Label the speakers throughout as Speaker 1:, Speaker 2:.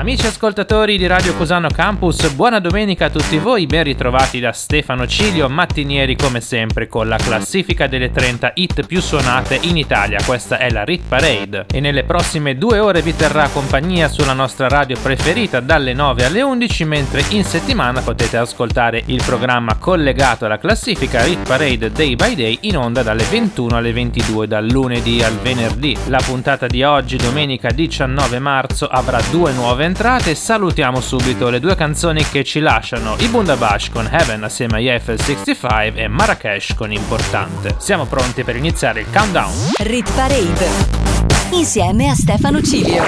Speaker 1: Amici ascoltatori di Radio Cusano Campus, buona domenica a tutti voi, ben ritrovati da Stefano Cilio, mattinieri come sempre con la classifica delle 30 hit più suonate in Italia, questa è la Rit Parade e nelle prossime due ore vi terrà compagnia sulla nostra radio preferita dalle 9 alle 11 mentre in settimana potete ascoltare il programma collegato alla classifica Rit Parade Day by Day in onda dalle 21 alle 22 dal lunedì al venerdì. La puntata di oggi, domenica 19 marzo, avrà due nuove entrate salutiamo subito le due canzoni che ci lasciano, i Bundabash con Heaven assieme agli FL65 e Marrakesh con Importante. Siamo pronti per iniziare il countdown.
Speaker 2: Rit Parade. Insieme a Stefano Cilio.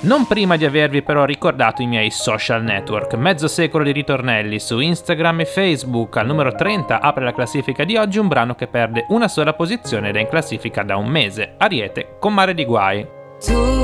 Speaker 1: Non prima di avervi però ricordato i miei social network. Mezzo secolo di ritornelli su Instagram e Facebook. Al numero 30 apre la classifica di oggi un brano che perde una sola posizione ed è in classifica da un mese. Ariete con Mare di Guai.
Speaker 3: Tu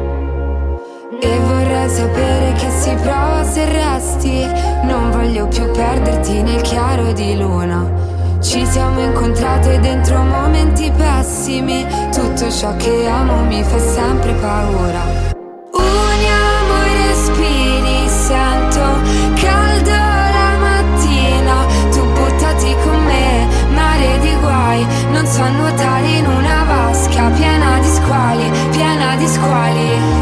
Speaker 3: E vorrei sapere che si prova se resti. Non voglio più perderti nel chiaro di luna. Ci siamo incontrate dentro momenti pessimi. Tutto ciò che amo mi fa sempre paura. Uniamo i respiri, sento caldo la mattina. Tu buttati con me, mare di guai. Non so nuotare in una vasca piena di squali, piena di squali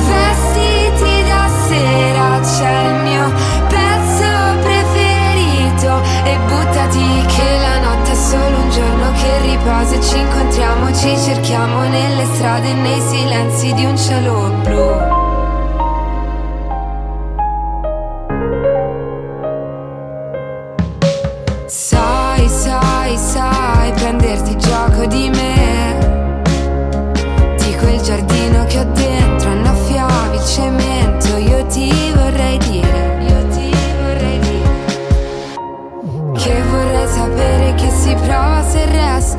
Speaker 3: c'è il mio pezzo preferito E buttati che la notte è solo un giorno che riposa E ci incontriamo, ci cerchiamo nelle strade nei silenzi di un cielo blu. Sai,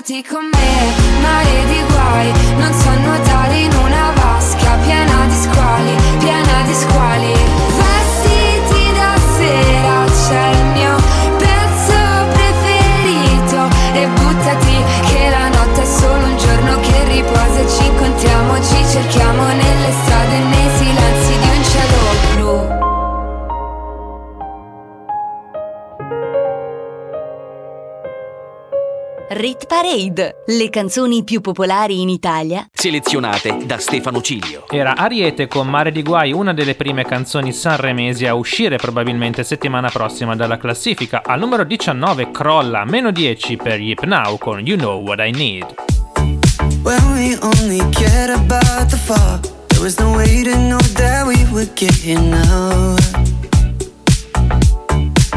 Speaker 3: Buttati con me, mare di guai Non so
Speaker 2: Rit Parade. Le canzoni più popolari in Italia.
Speaker 4: Selezionate da Stefano Cilio.
Speaker 1: Era Ariete con Mare di Guai, una delle prime canzoni sanremesi a uscire probabilmente settimana prossima dalla classifica. Al numero 19 crolla, meno 10 per Yip Now con You Know What I Need.
Speaker 5: When we only cared about the fall, there was no way to know that we would get here now.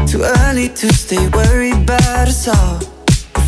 Speaker 5: Too early to stay worried about us all.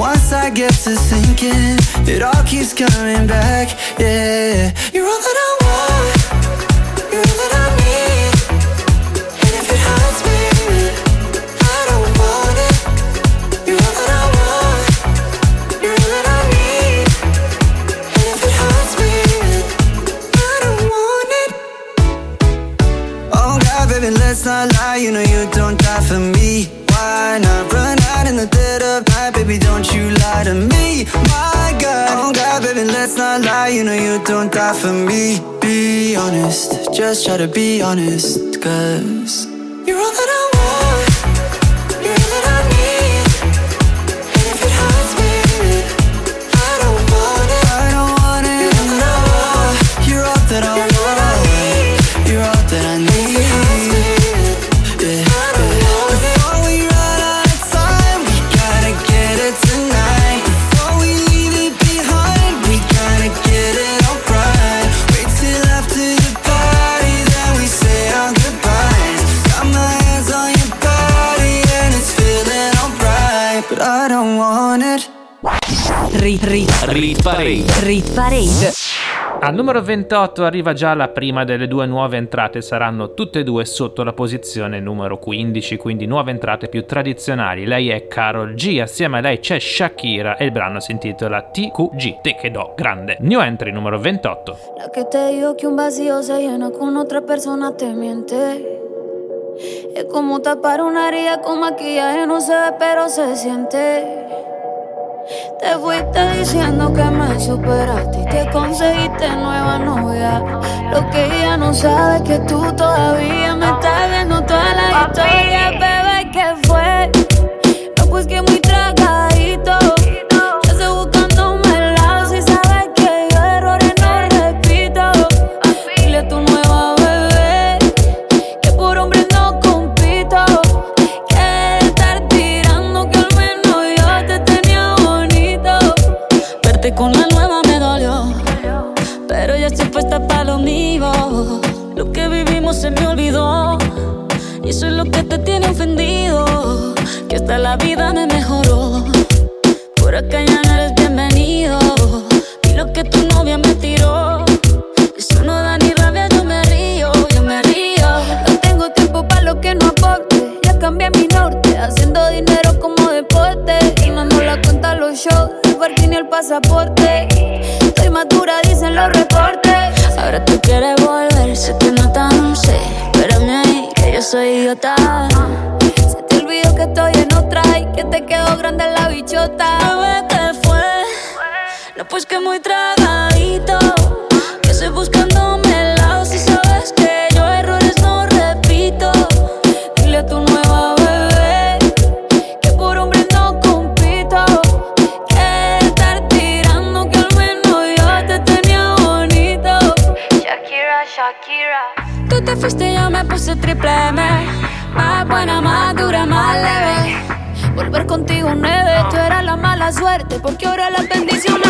Speaker 6: Once I get to thinking, it all keeps coming back. Yeah, you're all that I want, you're all that I need. And if it hurts me, I don't want it. You're all that I want, you're all that I need. And if it hurts me, I don't want it. Oh God, baby, let's not lie. You know you don't baby? Don't you lie to me, my God. Oh God, baby, let's not lie. You know you don't die for me. Be honest, just try to be honest, cause you're all that I want.
Speaker 2: Rit,
Speaker 4: Parade.
Speaker 2: rit parade.
Speaker 1: Al numero 28 arriva già la prima delle due nuove entrate, saranno tutte e due sotto la posizione numero 15, quindi nuove entrate più tradizionali. Lei è Carol G, assieme a lei c'è Shakira e il brano si intitola TQG, Te che do grande. New entry numero 28.
Speaker 7: La que te dijo que un vacío se llena con otra persona te miente. Es como tapar una herida con maquillaje, no se ve, pero se siente. Te fuiste diciendo que me superaste y que conseguiste nueva novia. Lo que ella no sabe es que tú todavía me estás viendo toda la historia, bebé, ¿qué fue? No, pues que muy tragadito. Verte con la nueva me dolió, pero ya estoy puesta para lo mío. Lo que vivimos se me olvidó. Y eso es lo que te tiene ofendido. Que hasta la vida me mejoró. Por acá ya no eres bienvenido. Y lo que tu novia me tiró. Eso no da a los shows, el pasaporte. Estoy madura, dicen los reportes. Ahora tú quieres volver, te nota, no sé. Espérame ahí, que yo soy idiota. Se te olvidó que estoy en otra y que te quedó grande la bichota. ¿qué fue? No, pues que muy tragadito. Shakira. Tú te fuiste y yo me puse triple M. Más buena, más dura, más leve. Volver contigo nueve, tú eras la mala suerte Porque ahora las bendiciones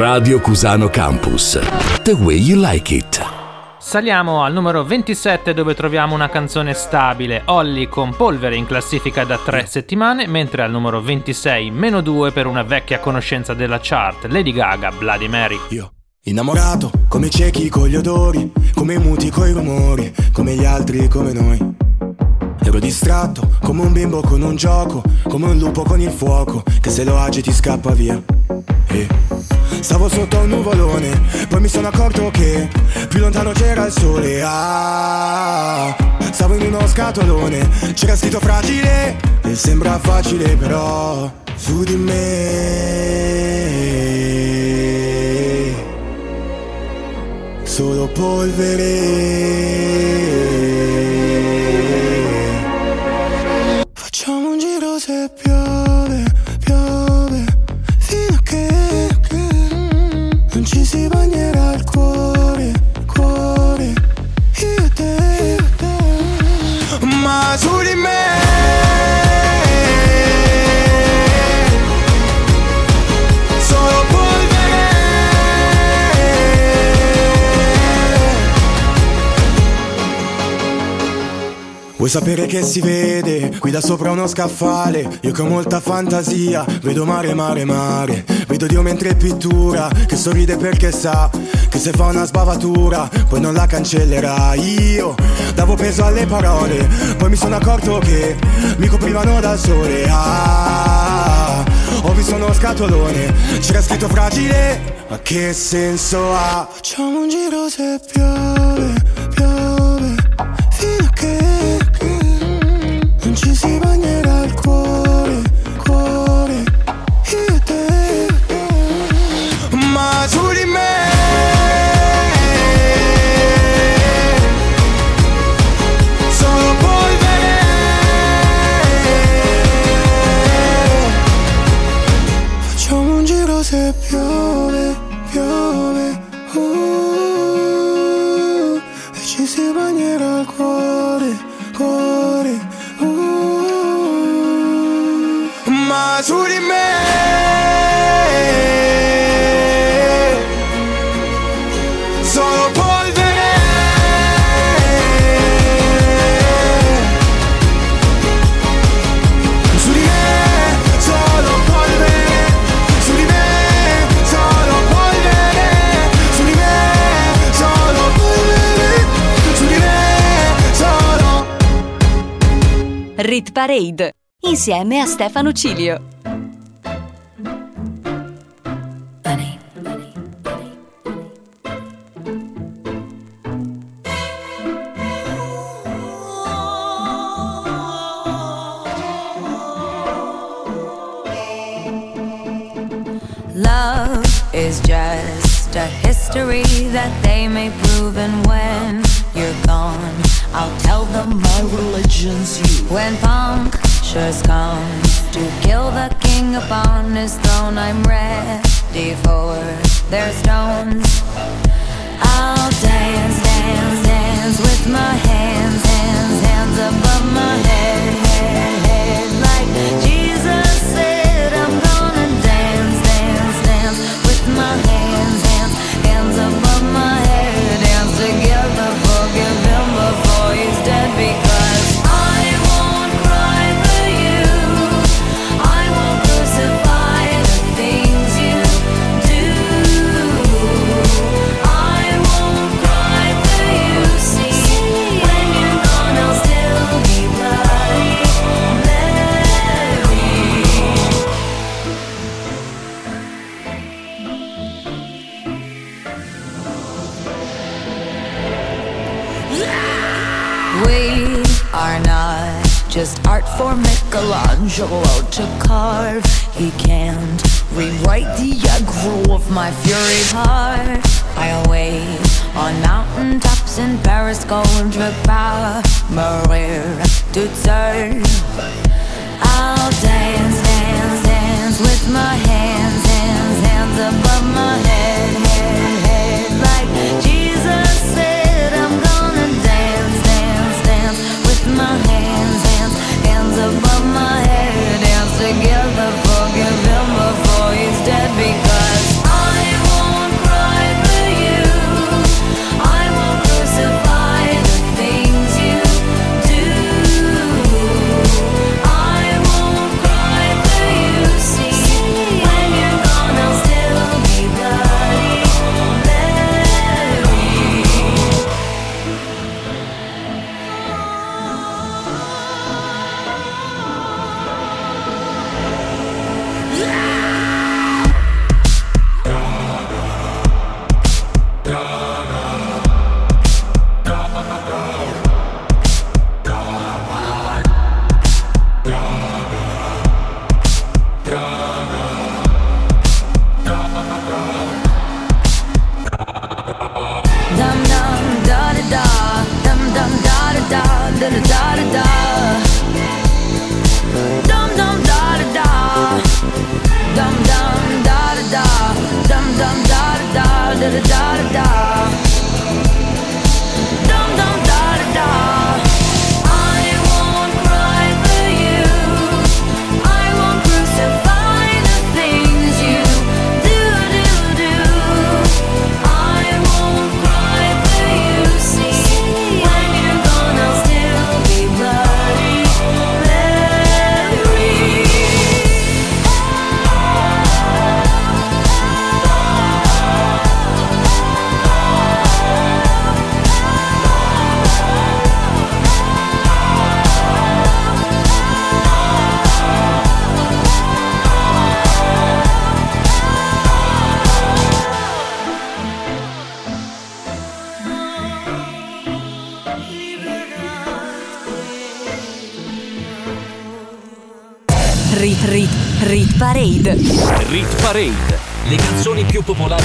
Speaker 8: Radio Cusano Campus. The way you like it.
Speaker 1: Saliamo al numero 27 dove troviamo una canzone stabile, Holly con Polvere in classifica da tre settimane, mentre al numero 26 meno 2 per una vecchia conoscenza della chart, Lady Gaga, Bloody Mary.
Speaker 9: Io, innamorato, come ciechi con gli odori, come muti con i rumori, come gli altri come noi. Ero distratto, come un bimbo con un gioco, come un lupo con il fuoco, che se lo agiti scappa via. E stavo sotto un nuvolone, poi mi sono accorto che più lontano c'era il sole. Ah, stavo in uno scatolone, c'era scritto fragile, e sembra facile però su di me. Solo polvere. Facciamo un giro se piove, Vuoi sapere che si vede qui da sopra uno scaffale? Io che ho molta fantasia, vedo mare, mare, mare. Vedo Dio mentre pittura, che sorride perché sa che se fa una sbavatura, poi non la cancellerà. Io davo peso alle parole, poi mi sono accorto che mi coprivano dal sole. Ah, ho visto uno scatolone, c'era scritto fragile, ma che senso ha? Facciamo un giro se piove, piove,
Speaker 10: Rit Parade insieme a Stefano Cilio.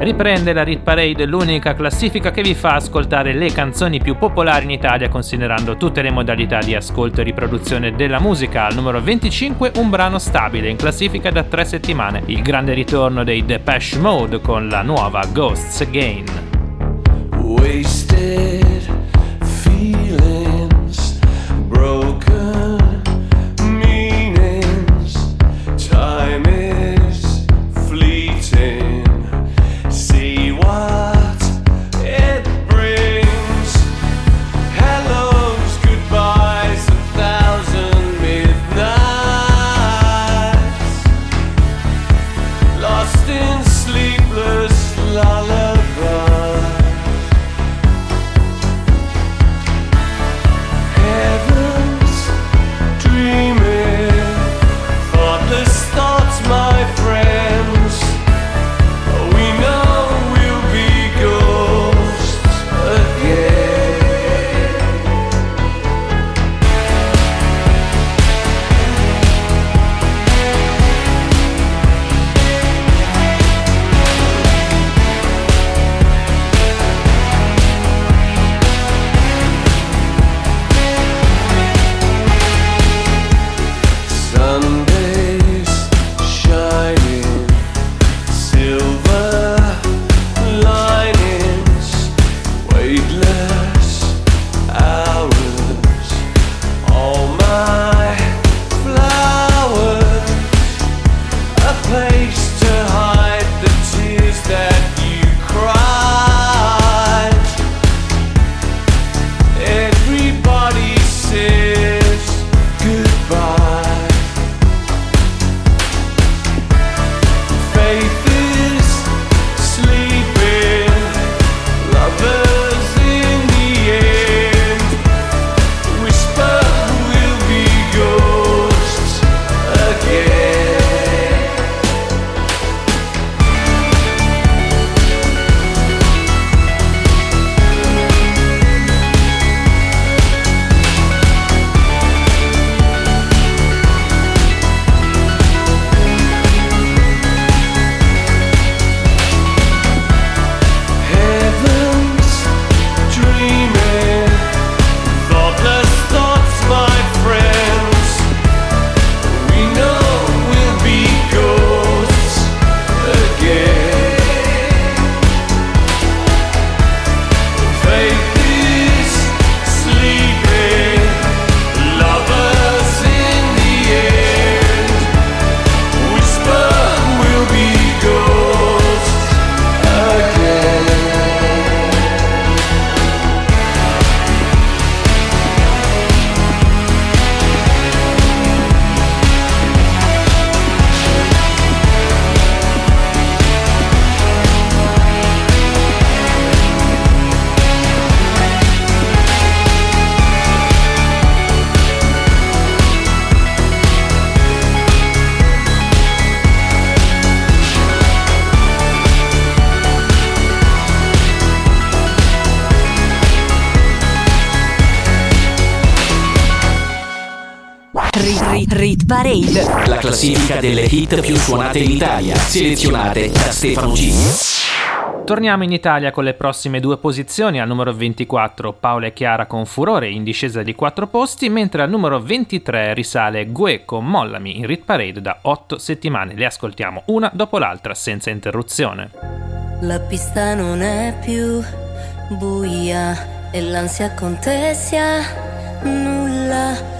Speaker 1: riprende la Rit Parade, l'unica classifica che vi fa ascoltare le canzoni più popolari in Italia considerando tutte le modalità di ascolto e riproduzione della musica. Al numero 25 un brano stabile in classifica da tre settimane, il grande ritorno dei Depeche Mode con la nuova Ghosts Again.
Speaker 11: Wasted.
Speaker 4: Delle hit più suonate in Italia, selezionate da Stefano G.
Speaker 1: Torniamo in Italia con le prossime due posizioni. Al numero 24 Paola e Chiara con Furore in discesa di 4 posti, mentre al numero 23 risale Gue con Mollami in Rit Parade da 8 settimane. Le ascoltiamo una dopo l'altra senza interruzione.
Speaker 10: La pista non è più buia e l'ansia contessa nulla.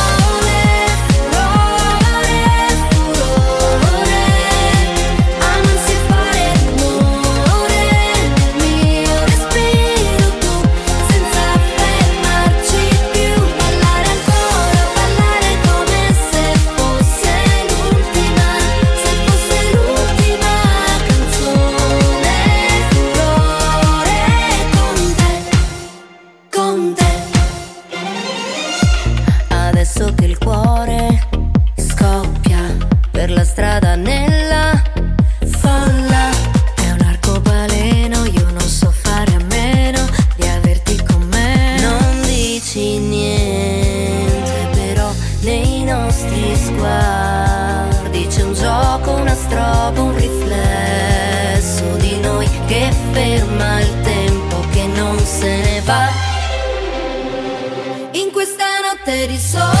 Speaker 10: nostri sguardi C'è un gioco, una strobo, un riflesso di noi Che ferma il tempo, che non se ne va in questa notte di sole.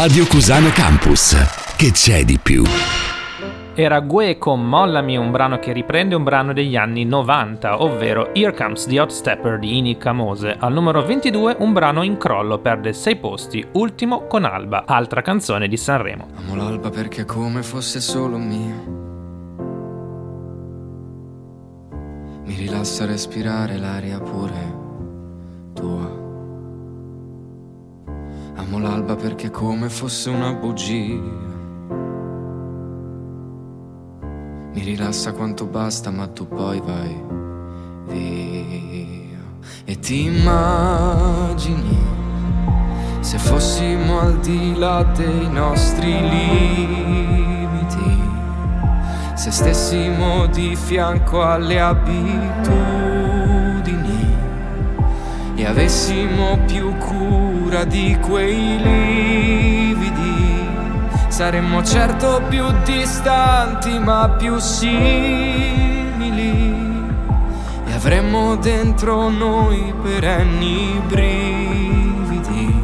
Speaker 8: Radio Cusano Campus. Che c'è di più?
Speaker 1: Era Gue con Mollami, un brano che riprende un brano degli anni 90, ovvero Here Comes the Hot Stepper di Ini Camose. Al numero 22 un brano in crollo, perde 6 posti, ultimo con Alba, altra canzone di Sanremo.
Speaker 12: Amo l'alba perché come fosse solo mia. Mi rilassa respirare l'aria pure tua. Amo l'alba perché come fosse una bugia. Mi rilassa quanto basta, ma tu poi vai via. E ti immagini se fossimo al di là dei nostri limiti, se stessimo di fianco alle abitudini e avessimo più cura di quei lividi, saremmo certo più distanti ma più simili e avremmo dentro noi perenni brividi.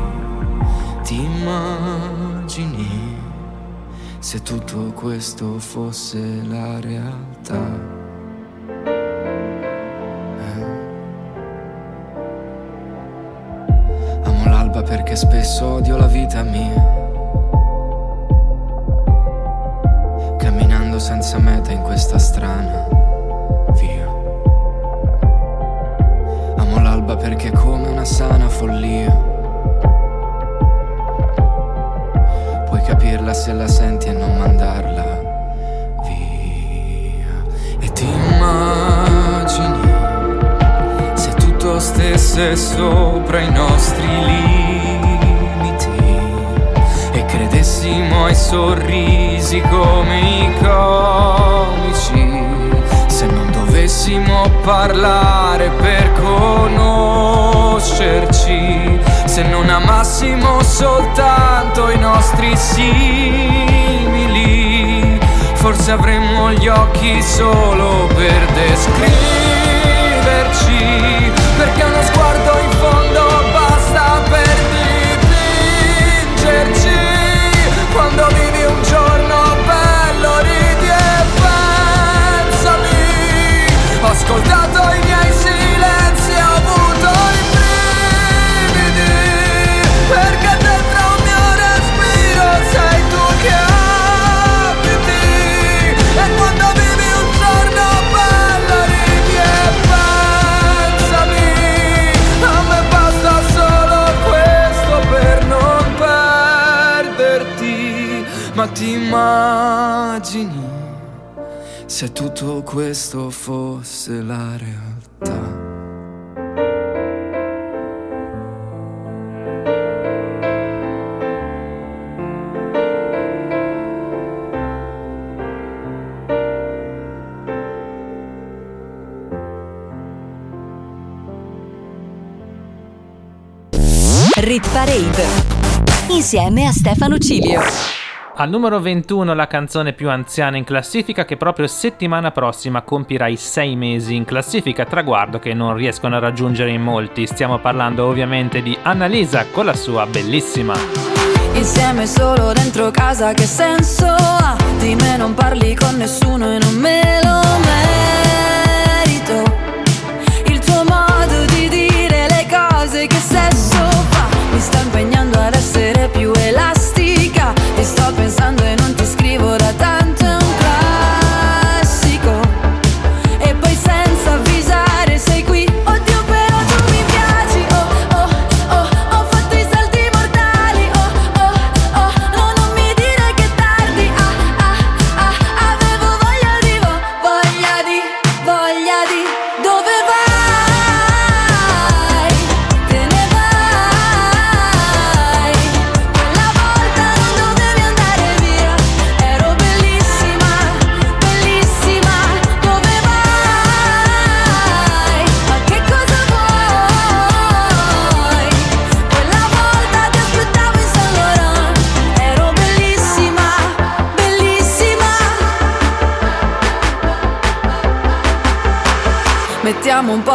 Speaker 12: Ti immagini se tutto questo fosse la realtà? L'alba perché spesso odio la vita mia. Camminando senza meta in questa strana via. Amo l'alba perché è come una sana follia. Puoi capirla se la senti e non mandarla stesse sopra i nostri limiti e credessimo ai sorrisi come i comici, se non dovessimo parlare per conoscerci, se non amassimo soltanto i nostri simili, forse avremmo gli occhi solo per descriverci, perché uno sguardo tutto questo fosse la realtà.
Speaker 2: Rit Parade insieme a Stefano Cilio.
Speaker 1: Al numero 21 la canzone più anziana in classifica che proprio settimana prossima compirà i 6 mesi in classifica, traguardo che non riescono a raggiungere in molti. Stiamo parlando ovviamente di Annalisa con la sua bellissima.
Speaker 13: Insieme solo dentro casa che senso ha? Di me non parli con nessuno e non me lo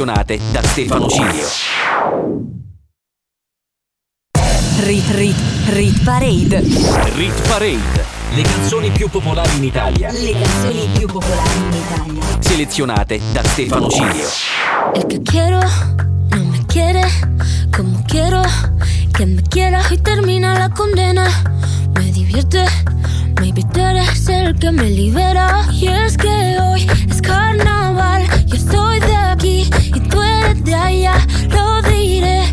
Speaker 4: selezionate da Stefano Cilio.
Speaker 10: Rit Rit Rit Parade.
Speaker 4: Rit Parade. Le canzoni più popolari in Italia.
Speaker 10: Le canzoni più popolari in Italia.
Speaker 4: Selezionate da Stefano Cilio.
Speaker 14: El que quiero no me quiere Como quiero que me quiera. Y termina la condena. Me divierte Maybe tú eres el que me libera. Y es que hoy es carnaval Yo estoy de aquí. Puede eres de allá, lo diré.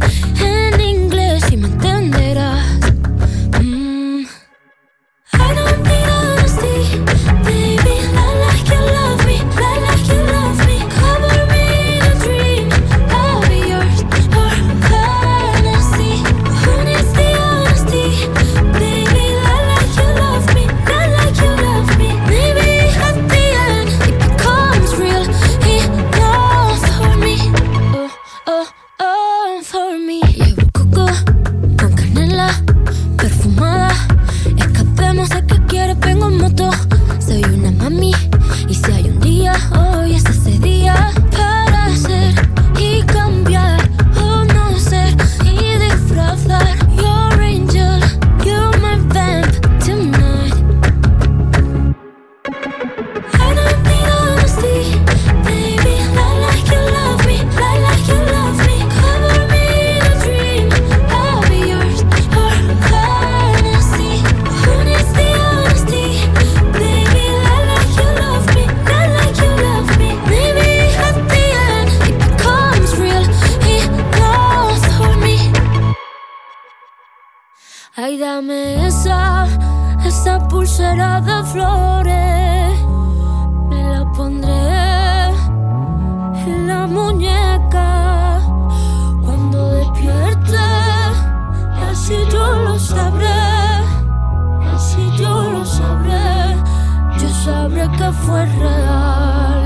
Speaker 14: fue real.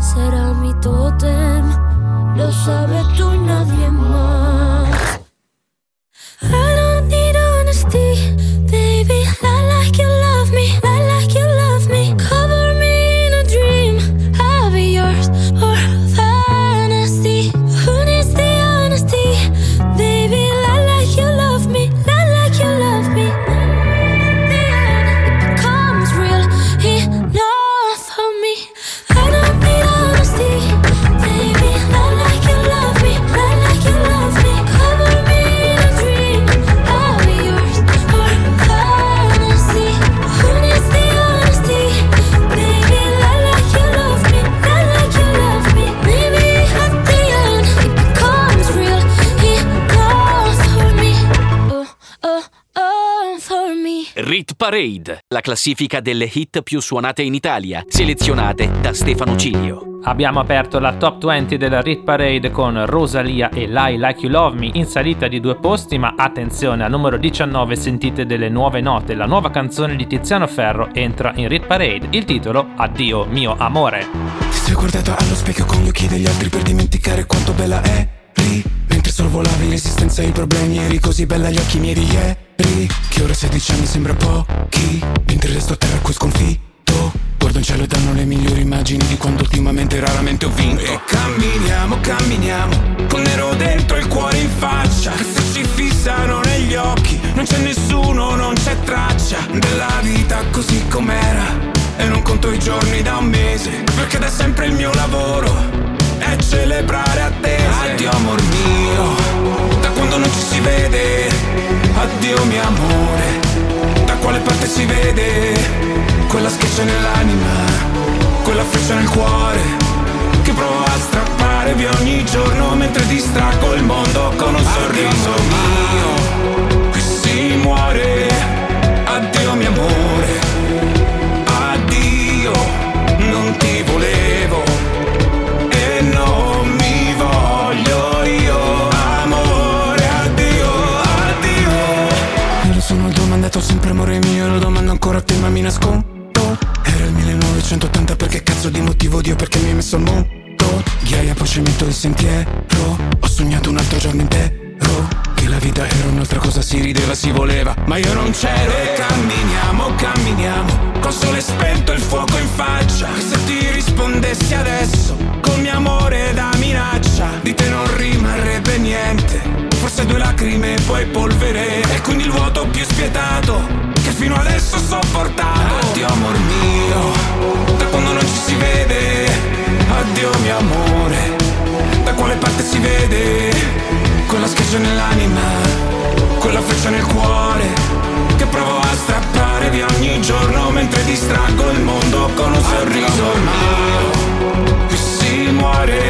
Speaker 14: Será mi tótem, lo sabes tú y nadie
Speaker 4: Parade, la classifica delle hit più suonate in Italia, selezionate da Stefano Cilio.
Speaker 1: Abbiamo aperto la top 20 della Rit Parade con Rosalia e Lie Like You Love Me in salita di due posti, ma attenzione, al numero 19 sentite delle nuove note. La nuova canzone di Tiziano Ferro entra in Rit Parade, il titolo Addio mio amore.
Speaker 15: Ti sei guardata allo specchio con gli occhi degli altri per dimenticare quanto bella è lì Mentre sorvolavi l'esistenza e i problemi eri così bella agli occhi miei di ieri Che ora 16 anni sembra pochi Mentre resto a terra qui sconfitto Guardo in cielo e danno le migliori immagini di quando ultimamente raramente ho vinto. E camminiamo, camminiamo Con nero dentro e il cuore in faccia Che ci fissano negli occhi Non c'è nessuno, non c'è traccia Della vita così com'era. E non conto i giorni da un mese Perché da sempre il mio lavoro celebrare attese Addio amor mio Da quando non ci si vede. Addio mio amore Da quale parte si vede? Quella schiaccia nell'anima Quella freccia nel cuore Che provo a strappare via ogni giorno Mentre distraggo il mondo con un sorriso mio Qui si muore. Addio mio amore domando ancora a te ma mi nascondo era il 1980 perché cazzo di motivo? Dio perché mi hai messo al mondo? Ghiaia poi cemento il sentiero. Ho sognato un altro giorno intero che la vita era un'altra cosa si rideva si voleva. Ma io non c'ero e camminiamo camminiamo. Col sole spento e il fuoco in faccia. Che se ti rispondessi adesso col mio amore da minaccia di te non rimarrebbe niente. Forse due lacrime e poi polvere. E quindi il vuoto più spietato fino adesso ho sopportato. Addio amor mio da quando non ci si vede. Addio mio amore da quale parte si vede? Quella schiaccia nell'anima quella freccia nel cuore che provo a strappare via ogni giorno mentre distraggo il mondo con un sorriso. mio qui si muore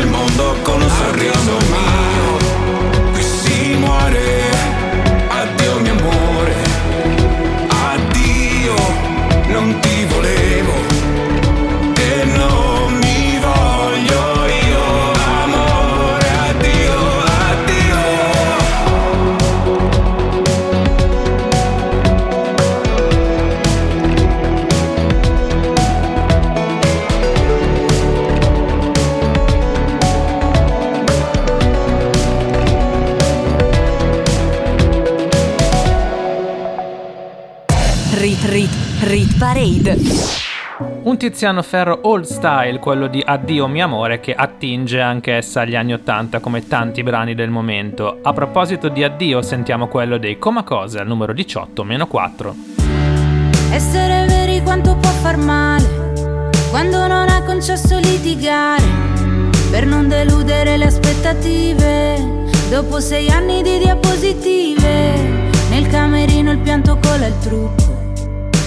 Speaker 15: il mondo con un sorriso mio
Speaker 1: Un Tiziano Ferro old style, quello di Addio mio amore, che attinge anch'essa agli anni 80 come tanti brani del momento. A proposito di addio, sentiamo quello dei Comacose al numero 18 meno 4.
Speaker 16: Essere veri quanto può far male quando non ha concesso litigare per non deludere le aspettative. Dopo sei anni di diapositive, nel camerino il pianto cola il trucco.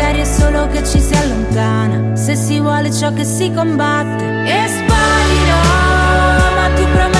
Speaker 17: Magari è solo che ci si allontana, se si vuole ciò che si combatte. E sparirò, ma tu promettimi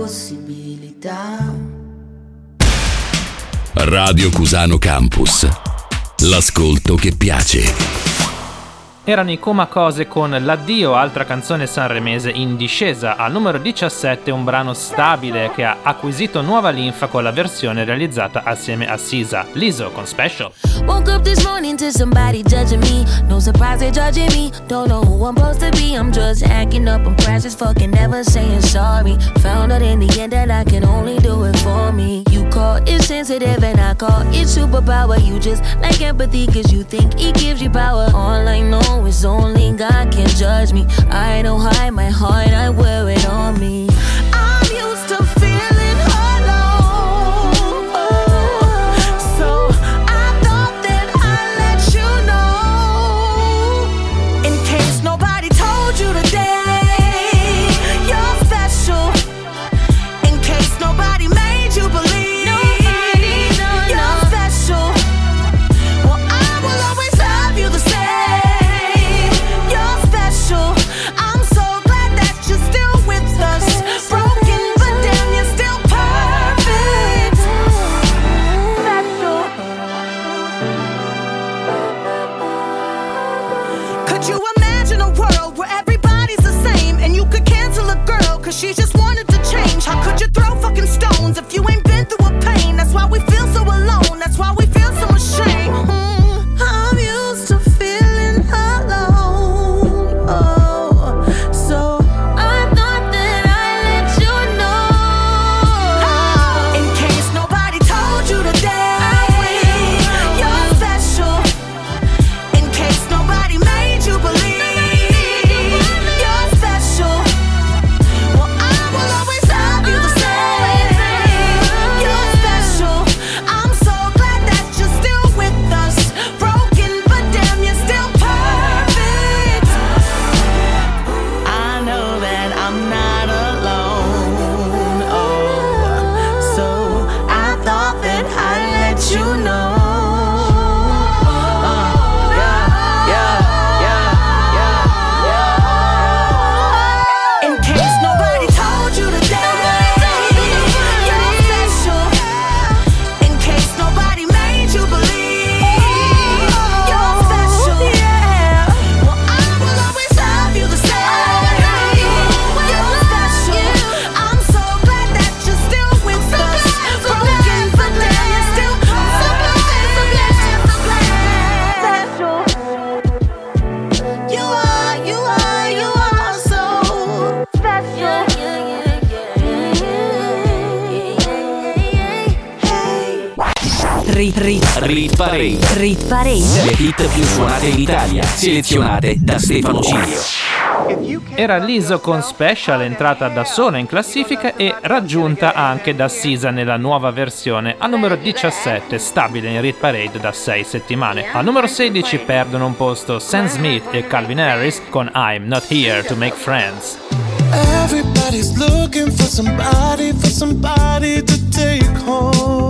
Speaker 17: Possibilità
Speaker 8: Radio Cusano Campus. L'ascolto che piace.
Speaker 1: Erano i Coma Cose con L'addio, altra canzone sanremese in discesa. Al numero 17 un brano stabile che ha acquisito nuova linfa con la versione realizzata assieme a Sisa. Liso con Special.
Speaker 18: Woke up this morning to somebody judging me. No surprise they judging me. Don't know who I'm supposed to be. I'm just acting up. I'm precious fucking never saying sorry. Found out in the end that I can only do it for me. You call it sensitive and I call it superpower. You just like empathy cause you think it gives you power. All I know is only God can judge me. I don't hide my heart, I wear it on me.
Speaker 4: Selezionate da Stefano Cilio.
Speaker 1: Era l'ISO con Special entrata da sola in classifica e raggiunta anche da Sisa nella nuova versione al numero 17, stabile in Rit Parade da 6 settimane. Al numero 16 perdono un posto Sam Smith e Calvin Harris con I'm Not Here to Make Friends.
Speaker 19: Everybody's looking for somebody, for somebody to take home.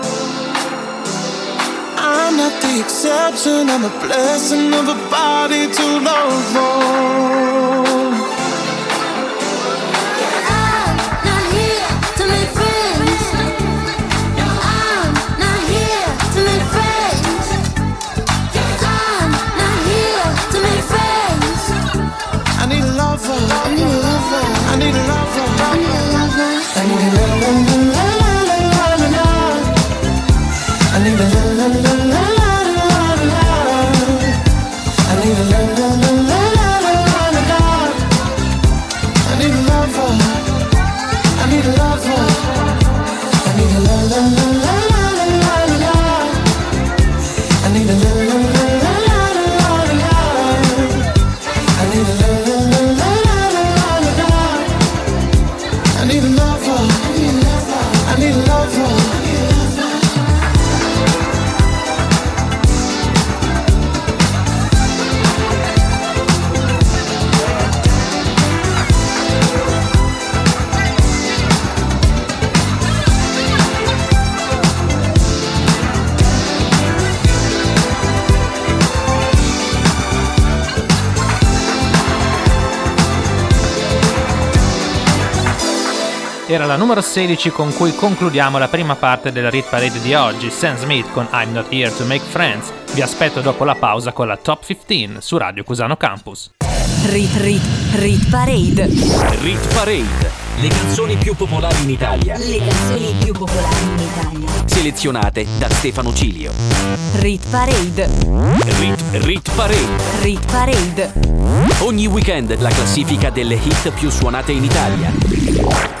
Speaker 19: The exception, I'm a blessing of a body to love on. La
Speaker 1: numero 16 con cui concludiamo la prima parte della Rit Parade di oggi, Sam Smith con I'm Not Here to Make Friends. Vi aspetto dopo la pausa con la Top 15 su Radio Cusano Campus.
Speaker 2: Rit, rit, rit parade.
Speaker 4: Rit Parade. Le canzoni più popolari in Italia,
Speaker 2: Le canzoni più popolari in Italia.
Speaker 4: selezionate da Stefano Cilio.
Speaker 2: Rit parade.
Speaker 4: Rit, Rit Parade.
Speaker 2: Rit parade.
Speaker 4: Ogni weekend la classifica delle hit più suonate in Italia.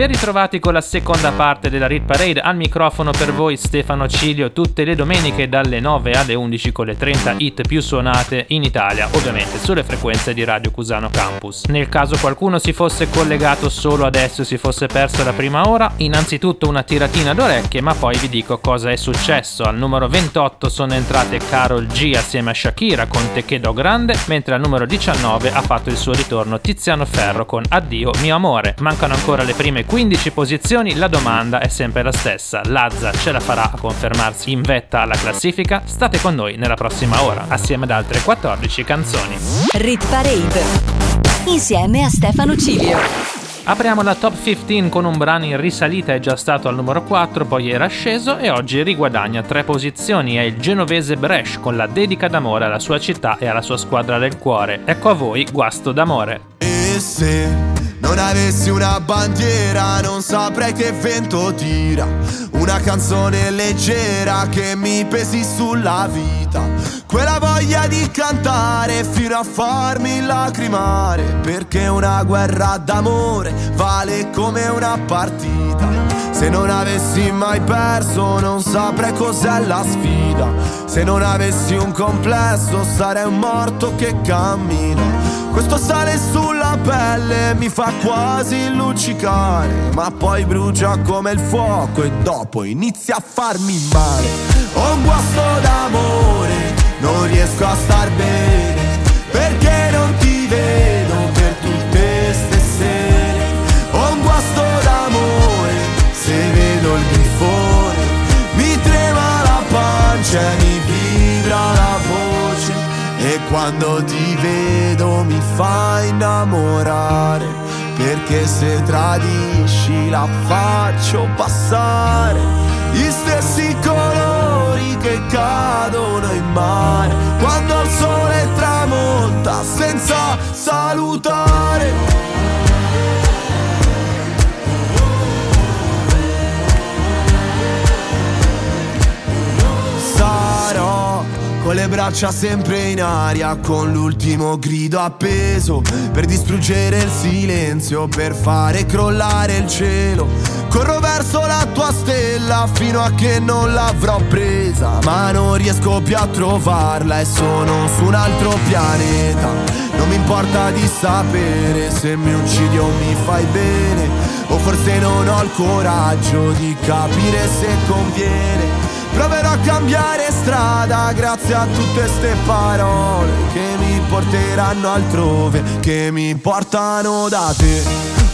Speaker 1: Ben ritrovati con la seconda parte della Rit Parade. Al microfono per voi Stefano Cilio tutte le domeniche dalle 9 alle 11 con le 30 hit più suonate in Italia, ovviamente sulle frequenze di Radio Cusano Campus. Nel caso qualcuno si fosse collegato solo adesso e si fosse perso la prima ora, innanzitutto una tiratina d'orecchie, ma poi vi dico cosa è successo. Al numero 28 sono entrate Carol G assieme a Shakira con Te Grande, mentre al numero 19 ha fatto il suo ritorno Tiziano Ferro con Addio mio amore. Mancano ancora le prime 15 posizioni, la domanda è sempre la stessa. Lazza ce la farà a confermarsi in vetta alla classifica? State con noi nella prossima ora, assieme ad altre 14 canzoni.
Speaker 2: Rit Parade insieme a Stefano Cilio.
Speaker 1: Apriamo la top 15 con un brano in risalita, è già stato al numero 4, poi era sceso e oggi riguadagna tre posizioni. È il genovese Brescia con la dedica d'amore alla sua città e alla sua squadra del cuore. Ecco a voi Guasto d'amore.
Speaker 20: E se non avessi una bandiera non saprei che vento tira. Una canzone leggera che mi pesi sulla vita. Quella voglia di cantare fino a farmi lacrimare Perché una guerra d'amore vale come una partita Se non avessi mai perso non saprei cos'è la sfida. Se non avessi un complesso sarei un morto che cammina. Questo sale sulla pelle mi fa quasi luccicare, ma poi brucia come il fuoco e dopo inizia a farmi male. Ho un guasto d'amore, non riesco a star bene, pancia e mi vibra la voce. E quando ti vedo mi fa innamorare Perché se tradisci la faccio passare Gli stessi colori che cadono in mare Quando il sole tramonta senza salutare braccia sempre in aria, con l'ultimo grido appeso per distruggere il silenzio, per fare crollare il cielo. Corro verso la tua stella fino a che non l'avrò presa, ma non riesco più a trovarla e sono su un altro pianeta. Non mi importa di sapere se mi uccidi o mi fai bene, o forse non ho il coraggio di capire se conviene. Proverò a cambiare strada grazie a tutte ste parole che mi porteranno altrove, che mi portano da te.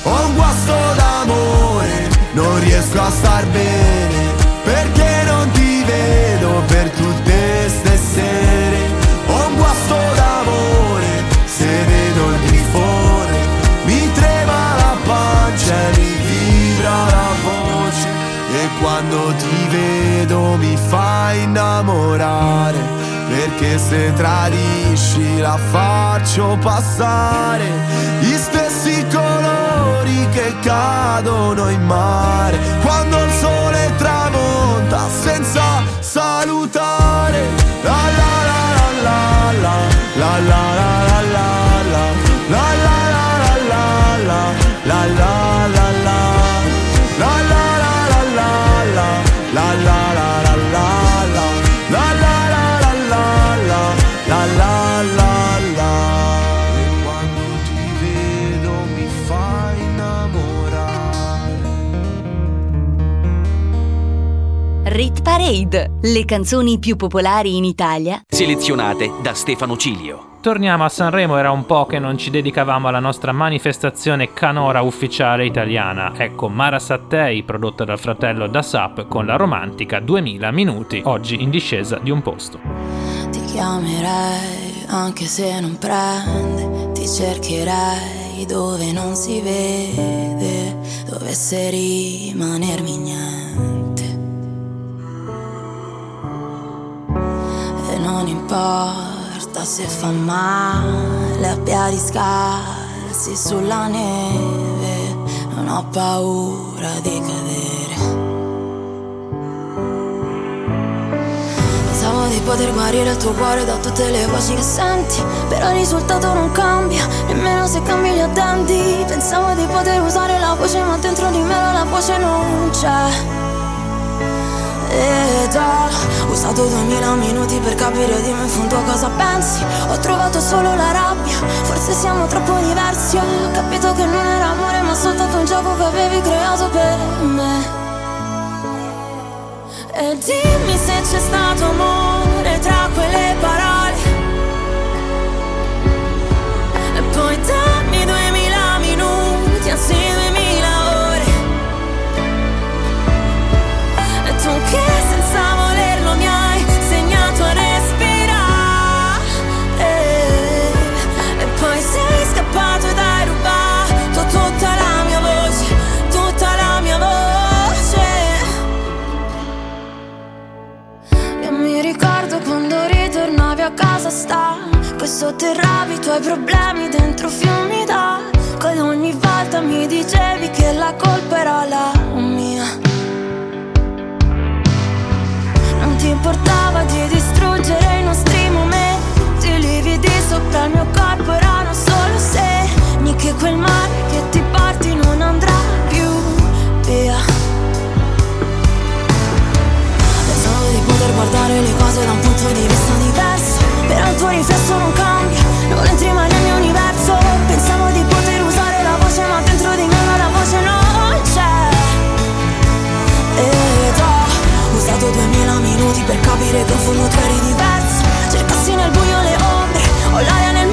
Speaker 20: Ho un guasto d'amore, non riesco a star bene, perché non ti vedo per tutte quando ti vedo mi fai innamorare Perché se tradisci la faccio passare. Gli stessi colori che cadono in mare Quando il sole tramonta senza salutare. La la la la la la La la la
Speaker 2: Parade, le canzoni più popolari in Italia
Speaker 4: Selezionate da Stefano Cilio.
Speaker 1: Torniamo a Sanremo, era un po' che non ci dedicavamo alla nostra manifestazione canora ufficiale italiana. Ecco Mara Sattei, prodotta dal fratello da Sap con la romantica 2000 minuti, oggi in discesa di un posto.
Speaker 7: Ti chiamerei anche se non prende, ti cercherei dove non si vede, dovesse rimanermi niente. Non importa se fa male a piedi scalzi sulla neve, non ho paura di cadere. Pensavo di
Speaker 18: poter guarire il tuo cuore da tutte le voci che senti Però il risultato non cambia, nemmeno se cambi gli addenti Pensavo di poter usare la voce ma dentro di me la voce non c'è ed ho usato duemila minuti per capire di me in fondo cosa pensi. Ho trovato solo la rabbia, forse siamo troppo diversi Ho capito che non era amore ma soltanto un gioco che avevi creato per me. E dimmi se c'è stato amore tra quelle parole. A casa stanco e sotterravi i tuoi problemi dentro fiumi d'acqua ogni volta mi dicevi che la colpa era la mia. Non ti importava di distruggere i nostri momenti, i lividi sopra il mio corpo erano solo segni che quel mare che ti porti non andrà più via. Pensavo di poter guardare le cose da un punto di vista Però il tuo riflesso non cambia, non entri mai nel mio universo. Pensavo di poter usare la voce ma dentro di me la voce non c'è. Ed ho usato duemila minuti per capire che in fondo tu eri diverso. Cercassi nel buio le ombre, o l'aria nel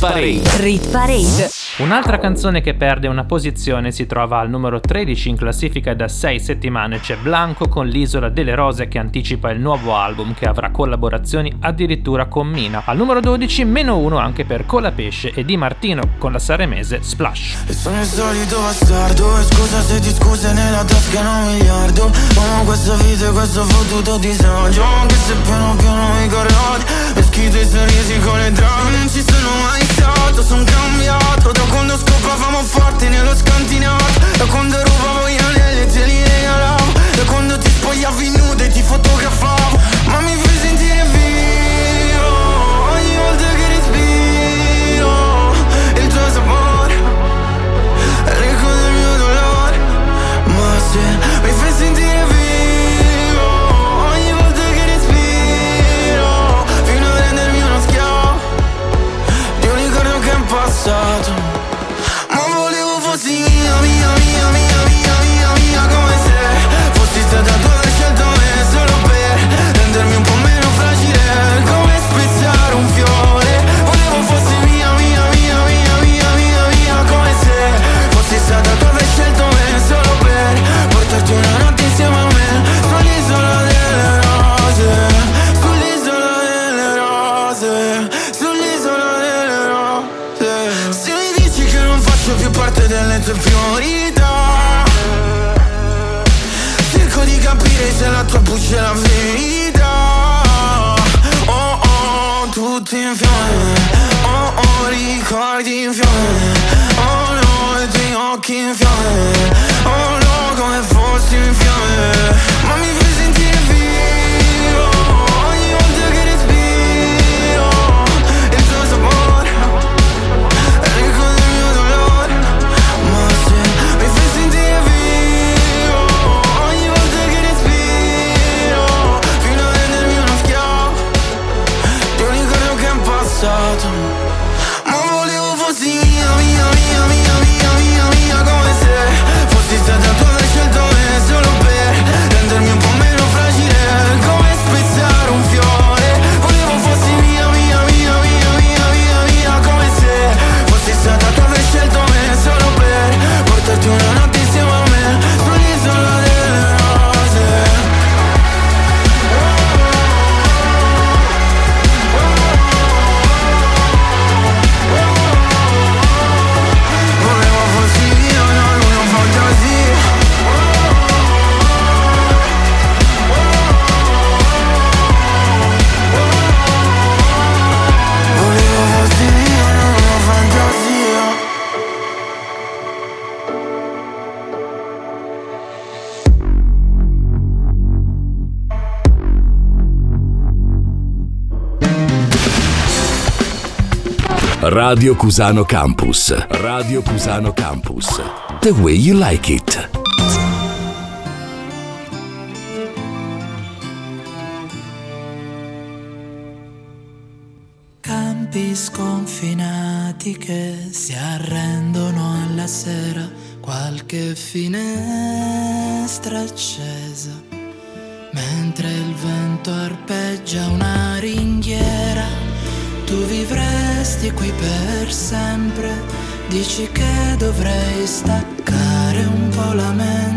Speaker 4: Parade.
Speaker 2: rit parade.
Speaker 1: Un'altra canzone che perde una posizione si trova al numero 13 in classifica da 6 settimane, c'è Blanco con l'Isola delle Rose che anticipa il nuovo album che avrà collaborazioni addirittura con Mina. Al numero 12 meno 1 anche per Colapesce e Di Martino con la saremese Splash.
Speaker 20: E sono il solito bastardo E scusa se ti scuse nella tasca un miliardo Amo questa vita e questo fottuto disagio Anche se piano piano mi corrodi E schito i sorrisi con le drame Non ci sono mai stato, son cambiato quando scopavamo forte nello scantinato Da quando rubavo gli anelli e te li regalavo Da quando ti spogliavi nuda e ti fotografavo. Ma mi fai sentire vivo Ogni volta che respiro Il tuo sapore L'eco del mio dolore. Ma se mi fai sentire vivo Ogni ricordi in fiamme Oh no, i tuoi occhi in
Speaker 8: Radio Cusano Campus. Radio Cusano Campus. The way you like it.
Speaker 18: Campi sconfinati che si arrendono alla sera, qualche finestra accesa, mentre il vento arpeggia una ringhiera, tu vivresti qui per sempre, dici che dovrei staccare un po' la mente,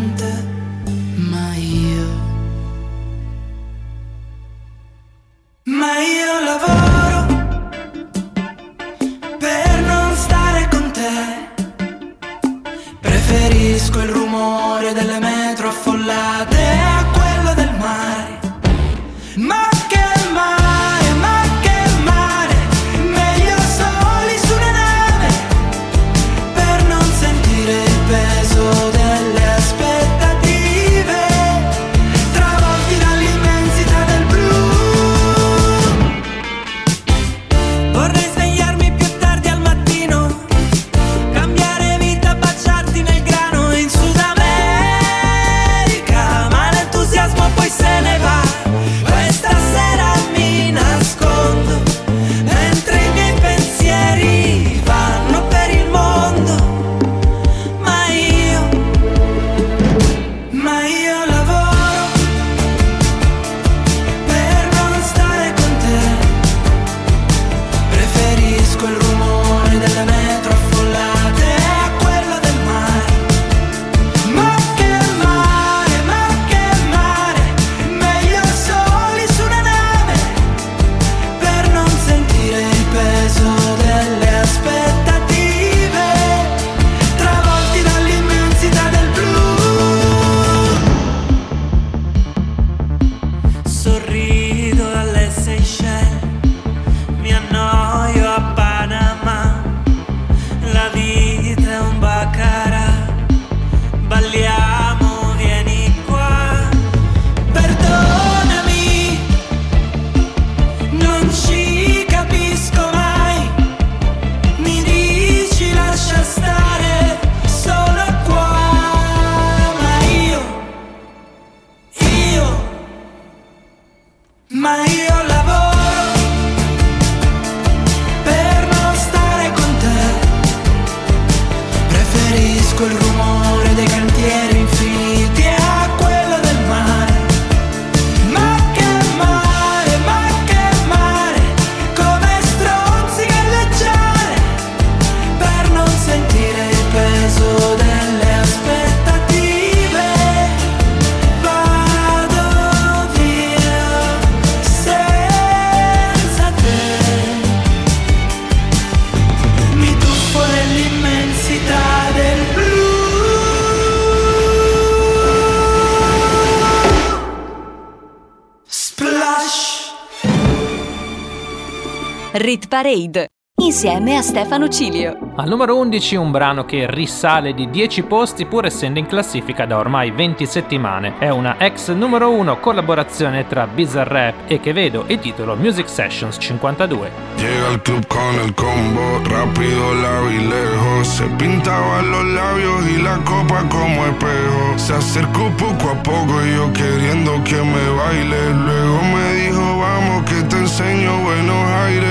Speaker 2: Parade insieme a Stefano Cilio.
Speaker 1: Al numero 11 un brano che risale di 10 posti pur essendo in classifica da ormai 20 settimane. È una ex numero 1 collaborazione tra Bizarre Rap e Che Vedo e titolo Music Sessions 52.
Speaker 21: Llega al club con el combo, rápido la vi lejos. Se pintaba los labios y la copa como espejo. Se acercó poco a poco y yo queriendo que me baile. Luego me dijo, vamos que te enseño buenos aires.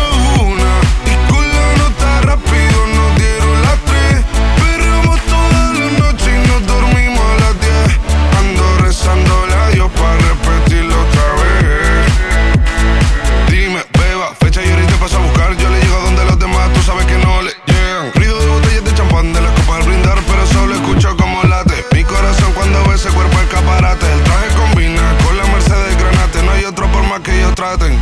Speaker 21: El traje combina con la Mercedes Granate. No hay otro por más que ellos traten.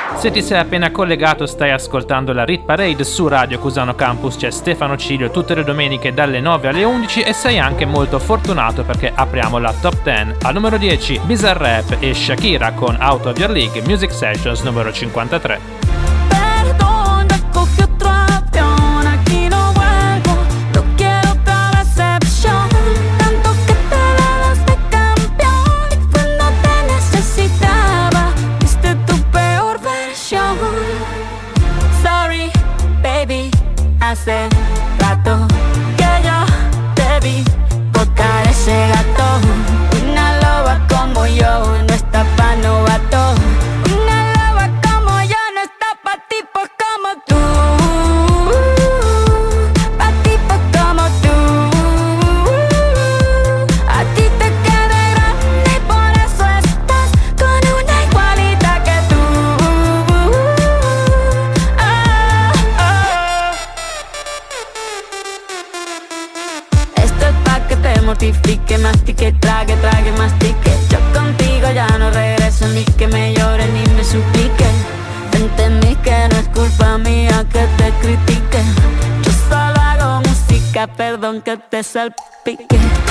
Speaker 1: Se ti sei appena collegato stai ascoltando la Rit Parade su Radio Cusano Campus, c'è Stefano Cilio tutte le domeniche dalle 9 alle 11 e sei anche molto fortunato perché apriamo la top 10. Al numero 10 Bizarrap e Shakira con Out of Your League Music Sessions numero 53.
Speaker 22: Que te salpique.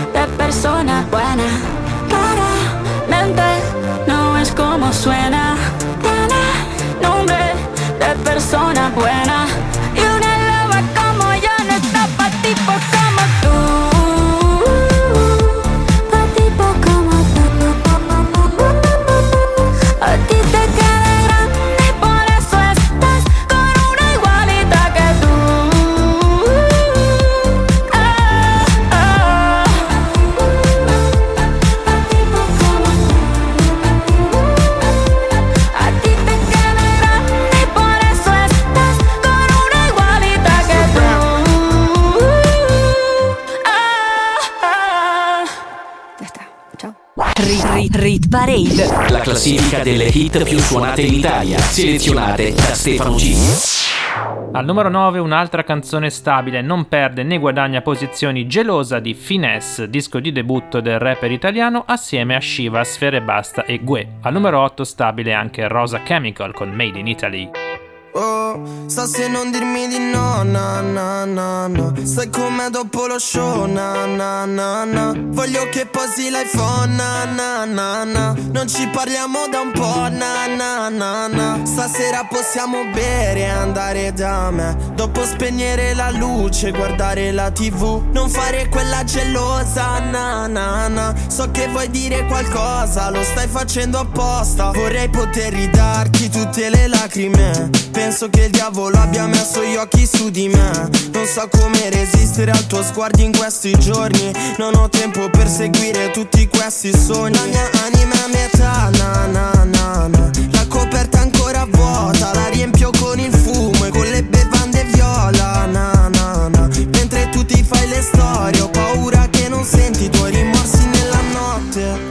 Speaker 22: persona buena. Claramente no es como suena. Tiene nombre de persona buena.
Speaker 2: Parade.
Speaker 4: La classifica delle hit più suonate in Italia, selezionate da Stefano G.
Speaker 1: Al numero 9 un'altra canzone stabile, non perde né guadagna posizioni gelosa di Finesse, disco di debutto del rapper italiano assieme a Shiva, Sfere Basta e Gue. Al numero 8 stabile anche Rosa Chemical con Made in Italy.
Speaker 20: Oh, sta se non dirmi di no, na na na na. Sai com'è dopo lo show, na na na na. Voglio che posi l'iPhone, na na na na. Non ci parliamo da un po', na na na na. Stasera possiamo bere e andare da me. Dopo spegnere la luce, guardare la tv Non fare quella gelosa, na na na. So che vuoi dire qualcosa, lo stai facendo apposta. Vorrei poter ridarti tutte le lacrime Penso che il diavolo abbia messo gli occhi su di me. Non so come resistere al tuo sguardo in questi giorni. Non ho tempo per seguire tutti questi sogni. La mia anima è a metà, na na na na. La coperta ancora vuota, la riempio con il fumo e con le bevande viola, na na na. Mentre tu ti fai le storie, ho paura che non senti i tuoi rimorsi nella notte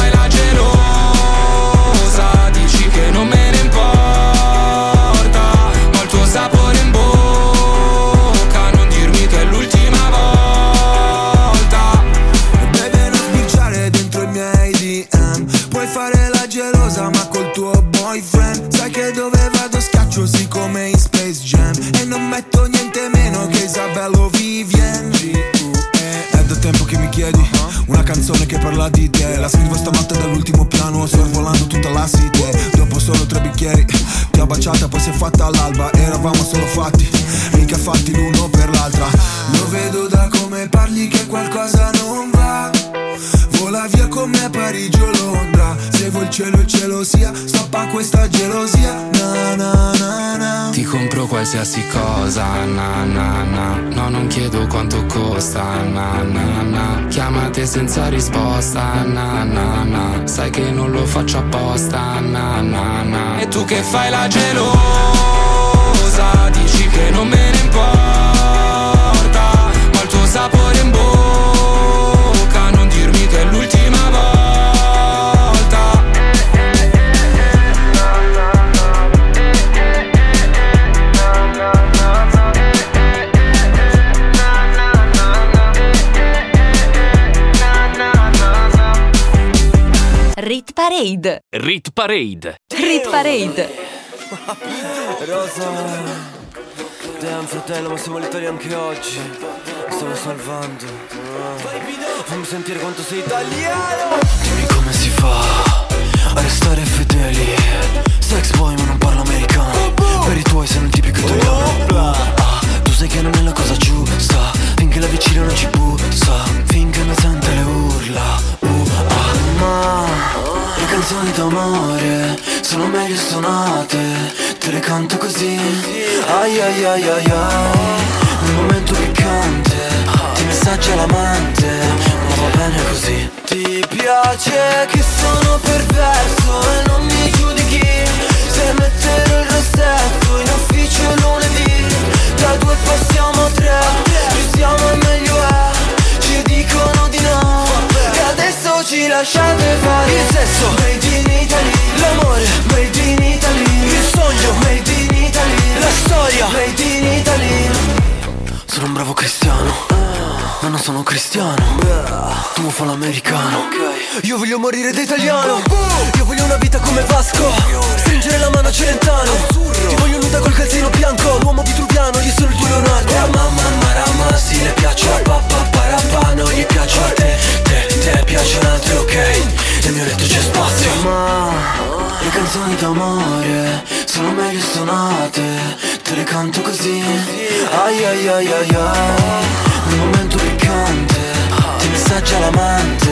Speaker 20: sì come in Space Jam. E non metto niente meno che Isabello Vivien. È da tempo che mi chiedi Una canzone che parla di te. La scrivo stamattina dall'ultimo piano Sorvolando tutta la city. Dopo solo tre bicchieri Ti ho baciata poi si è fatta all'alba Eravamo solo fatti Mica fatti l'uno per l'altra. Lo vedo da come parli che qualcosa non va Vola via con me a Parigi o Londra. Se vuoi il cielo il cielo sia. Stoppa questa gelosia. Na na na na.
Speaker 15: Ti compro qualsiasi cosa, na na na. No, non chiedo quanto costa, na na na. Chiamate senza risposta, na na na. Sai che non lo faccio apposta, na na na. E tu che fai la gelosa Dici che non me ne importa Ma il tuo sapore in bocca
Speaker 2: Rit Parade.
Speaker 4: Rit Parade.
Speaker 2: Rit Parade.
Speaker 6: Rosa Damn fratello ma siamo all'Italia anche oggi. Mi stiamo salvando. Fammi sentire quanto sei italiano. Dimmi come si fa a restare fedeli. Sex boy ma non parlo americano. Per i tuoi sei un tipico italiano. Ah, Tu sai che non è la cosa giusta. Finché la vicina non ci bussa. Finché non sente le urla. Uh, Ma le canzoni d'amore sono meglio suonate Te le canto così. Ai ai ai ai ai Nel momento piccante Ti messaggia l'amante Ma va bene così. Ti piace che sono perverso E non mi giudichi Se metterò il rossetto in ufficio lunedì. Da due passiamo a tre Più siamo meglio è Ci dicono di no Ci lasciate fare. Il sesso Made in Italy. L'amore Made in Italy. Il sogno Made in Italy. La storia Made in Italy. Sono un bravo cristiano Ma non sono cristiano. Tu fa l'americano. Io voglio morire da italiano. Io voglio una vita come Vasco. Stringere la mano a Celentano. Ti voglio nuda col calzino bianco. L'uomo vitruviano, io sono il tuo Leonardo. La mamma marama, sì le piace a papà parapà Non gli piace a te, te piace un altro, ok? Nel mio letto c'è spazio. Ma le canzoni d'amore sono meglio suonate. Te le canto così. Ai ai ai ai ai. Nel momento piccante Ti messaggia l'amante.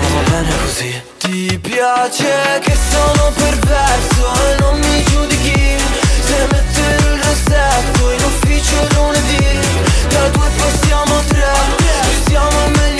Speaker 6: Ma va bene così. Ti piace che sono perverso E non mi giudichi. Se metterò il rossetto In ufficio lunedì Da due passiamo a tre Siamo meglio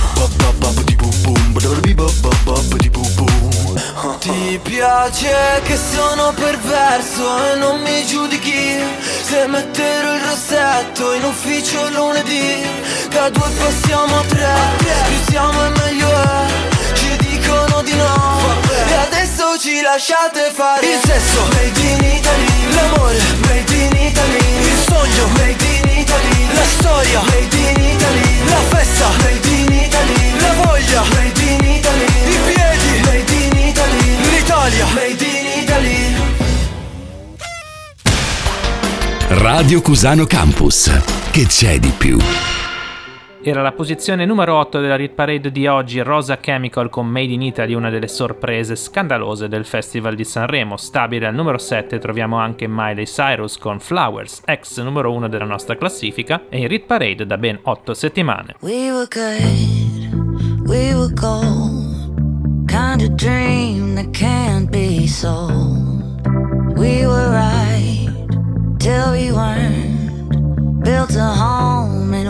Speaker 6: Ti piace che sono perverso e non mi giudichi. Se metterò il rossetto in ufficio lunedì Da due passiamo a tre. Più siamo e meglio è Ci dicono di no. E adesso ci lasciate fare. Il sesso Made in Italy L'amore Made in Italy. Il sogno Made in Italy. La storia Made in Italy. La festa Made in Italy. La voglia Made in Italy. I piedi Made in Italy. L'Italia Made in Italy.
Speaker 8: Radio Cusano Campus. Che c'è di più?
Speaker 1: Era la posizione numero 8 della Rit Parade di oggi, Rosa Chemical con Made in Italy, una delle sorprese scandalose del Festival di Sanremo. Stabile al numero 7 troviamo anche Miley Cyrus con Flowers, ex numero 1 della nostra classifica, e in Rit Parade da ben 8 settimane.
Speaker 10: We were good, we were gold. Kind of dream that can't be sold. We were right till we weren't. Built a home and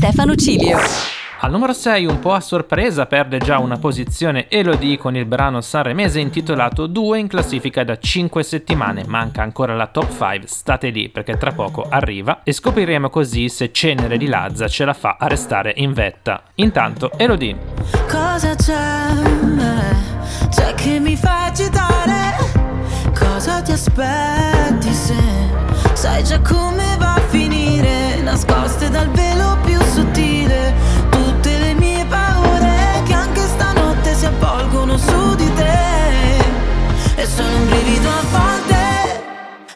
Speaker 2: Stefano Cilio.
Speaker 1: Al numero 6, un po' a sorpresa, perde già una posizione Elodie con il brano sanremese intitolato 2 in classifica da 5 settimane. Manca ancora la top 5, state lì perché tra poco arriva e scopriremo così se Cenere di Lazza ce la fa a restare in vetta. Intanto, Elodie.
Speaker 22: Cosa c'è? C'è che mi fa agitare? Cosa ti aspetti se sai già come va a finire?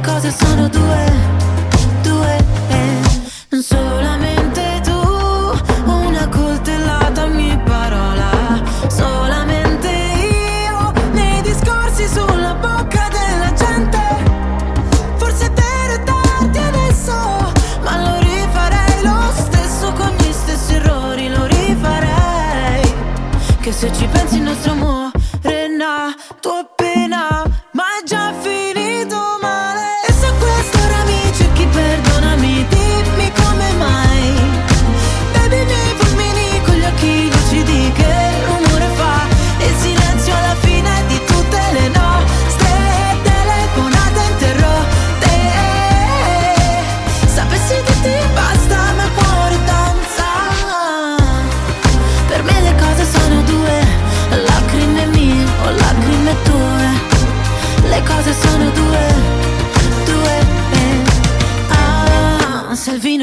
Speaker 18: Le cose sono due, due. Non solamente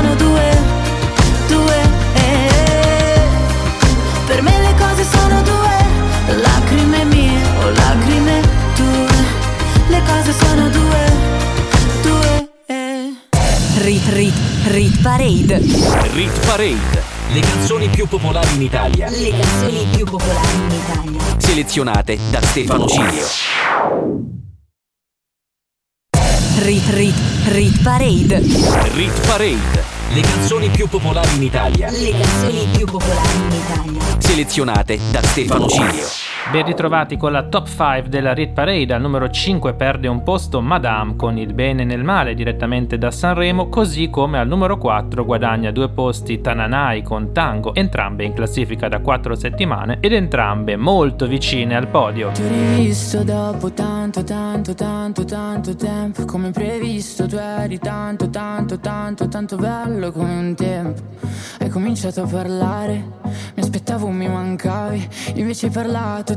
Speaker 18: Sono due, due. eh. Per me le cose sono due, lacrime mie o lacrime tue. Le cose sono due, due. eh.
Speaker 10: Rit Rit Rit Parade.
Speaker 4: Rit Parade. Le canzoni più popolari in Italia.
Speaker 10: Le canzoni più popolari in Italia.
Speaker 4: Selezionate da Stefano Cilio.
Speaker 10: Rit Rit Rit Parade.
Speaker 4: Rit Parade. Le canzoni più popolari in Italia.
Speaker 10: Le canzoni più popolari in Italia.
Speaker 4: Selezionate da Stefano Cilio.
Speaker 1: Ben ritrovati con la top 5 della Rit Parade. Al numero 5 perde un posto Madame con il bene nel male direttamente da Sanremo, così come al numero 4 guadagna due posti Tananai con Tango, entrambe in classifica da 4 settimane ed entrambe molto vicine al podio.
Speaker 23: Ti ho rivisto dopo tanto, tanto, tanto, tanto tempo Come previsto tu eri tanto, tanto, tanto, tanto bello come un tempo Hai cominciato a parlare, mi aspettavo mi mancavi Invece hai parlato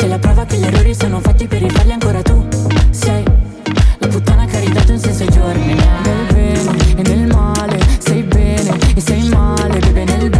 Speaker 23: Sei la prova che gli errori sono fatti per rifarli ancora tu. Sei La puttana che ha ridato un senso ai giorni. Nel bene e nel male sei bene e sei male Bebe nel bene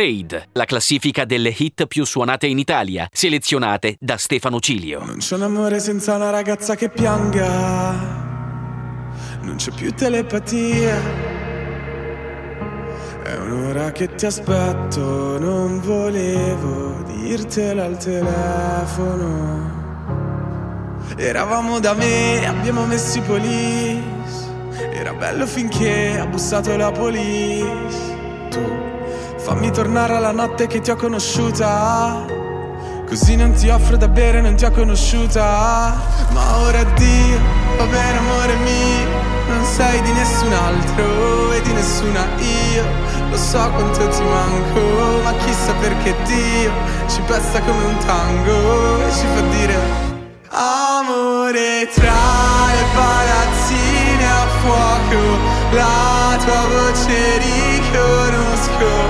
Speaker 4: Parade, la classifica delle hit più suonate in Italia, selezionate da Stefano Cilio.
Speaker 24: Non c'è un amore senza una ragazza che pianga. Non c'è più telepatia. È un'ora che ti aspetto, non volevo dirtelo al telefono. Eravamo da me, abbiamo messo i police. Era bello finché ha bussato la police. Fammi tornare alla notte che ti ho conosciuta. Così non ti offro da bere, non ti ho conosciuta. Ma ora addio, va bene amore mio. Non sei di nessun altro e di nessuna io. Lo so quanto ti manco, ma chissà perché Dio ci pesta come un tango e ci fa dire Amore tra le palazzine a fuoco, la tua voce riconosco.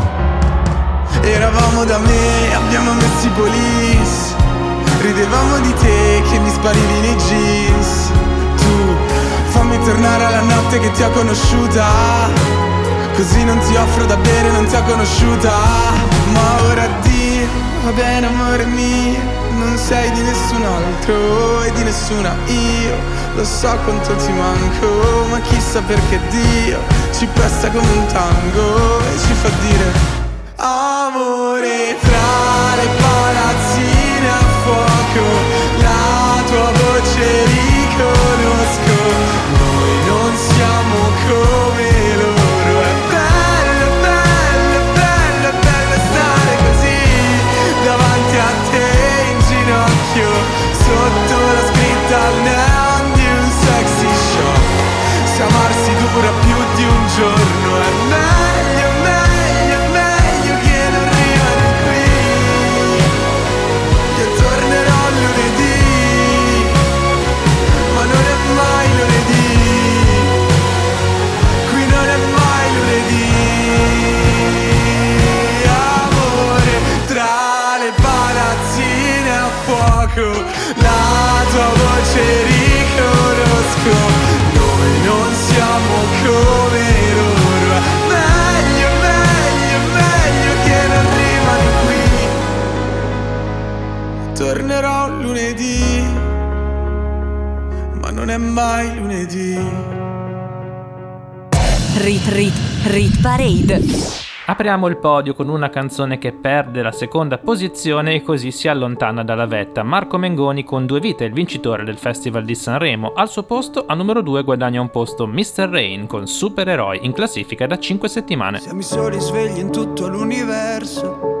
Speaker 24: Eravamo da me, abbiamo messo i police. Ridevamo di te che mi sparivi nei jeans. Tu fammi tornare alla notte che ti ho conosciuta. Così non ti offro da bere, non ti ho conosciuta. Ma ora addio, va bene amore mio. Non sei di nessun altro e di nessuna io. Lo so quanto ti manco, ma chissà perché Dio ci pesta come un tango e ci fa dire Amore tra le palazzine a fuoco, la tua voce riconosco. Noi non siamo come tornerò lunedì, ma non è mai lunedì.
Speaker 2: Rit Rit Rit Parade.
Speaker 1: Apriamo il podio con una canzone che perde la seconda posizione e così si allontana dalla vetta. Marco Mengoni con Due Vite, il vincitore del Festival di Sanremo. Al suo posto, a numero 2, guadagna un posto Mr. Rain con Supereroi in classifica da 5 settimane.
Speaker 18: Siamo i soli svegli in tutto l'universo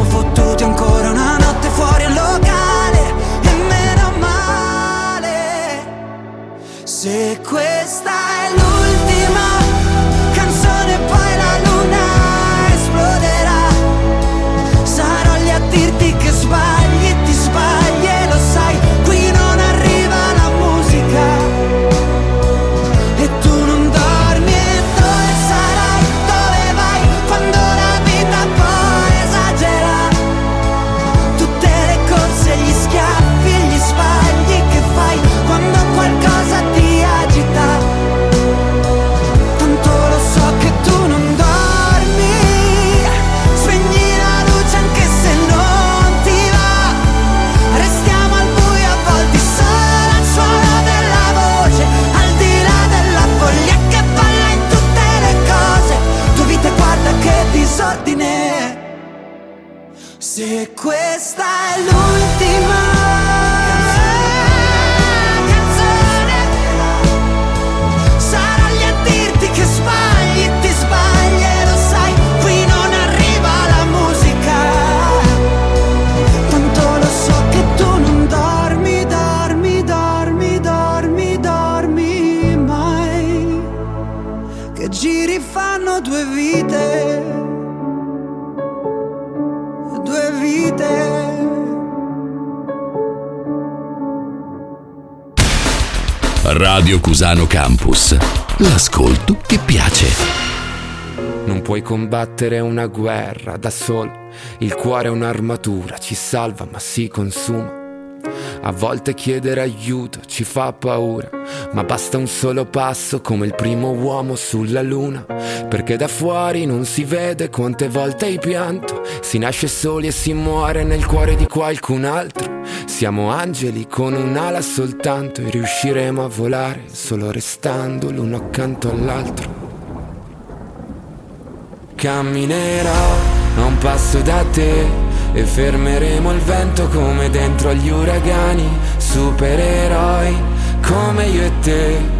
Speaker 18: siamo fottuti ancora una notte fuori al locale. E meno male. Se questa è l'ultima
Speaker 8: Radio Cusano Campus. L'ascolto che piace.
Speaker 25: Non puoi combattere una guerra da solo. Il cuore è un'armatura, ci salva ma si consuma. A volte chiedere aiuto ci fa paura, ma basta un solo passo come il primo uomo sulla luna. Perché da fuori non si vede quante volte hai pianto. Si nasce soli e si muore nel cuore di qualcun altro. Siamo angeli con un'ala soltanto e riusciremo a volare solo restando l'uno accanto all'altro. Camminerò a un passo da te e fermeremo il vento come dentro agli uragani, supereroi come io e te.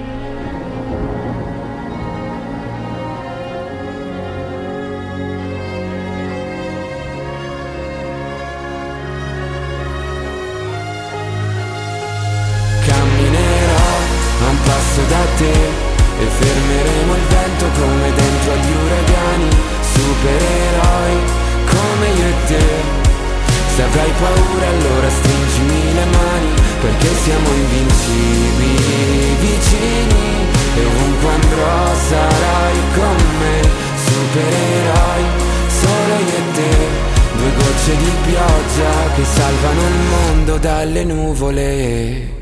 Speaker 25: Perché siamo invincibili vicini e ovunque andrò sarai con me, supereroi solo io e te. Due gocce di pioggia che salvano il mondo dalle nuvole.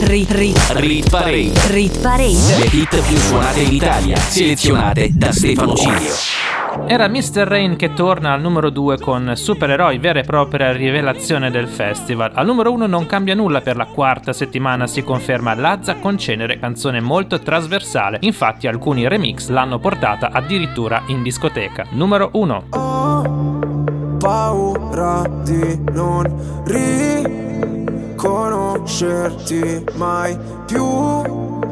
Speaker 2: Rit, rit,
Speaker 4: Rit Parade.
Speaker 2: rit parade.
Speaker 4: Le hit più suonate in Italia, selezionate da Stefano Cilio.
Speaker 1: Era Mr. Rain che torna al numero 2 con Supereroi, vera e propria rivelazione del festival. Al numero 1 non cambia nulla per la quarta settimana, si conferma Lazza con Cenere, canzone molto trasversale. Infatti alcuni remix l'hanno portata addirittura in discoteca. Numero 1.
Speaker 20: paura di non riconoscerti mai più.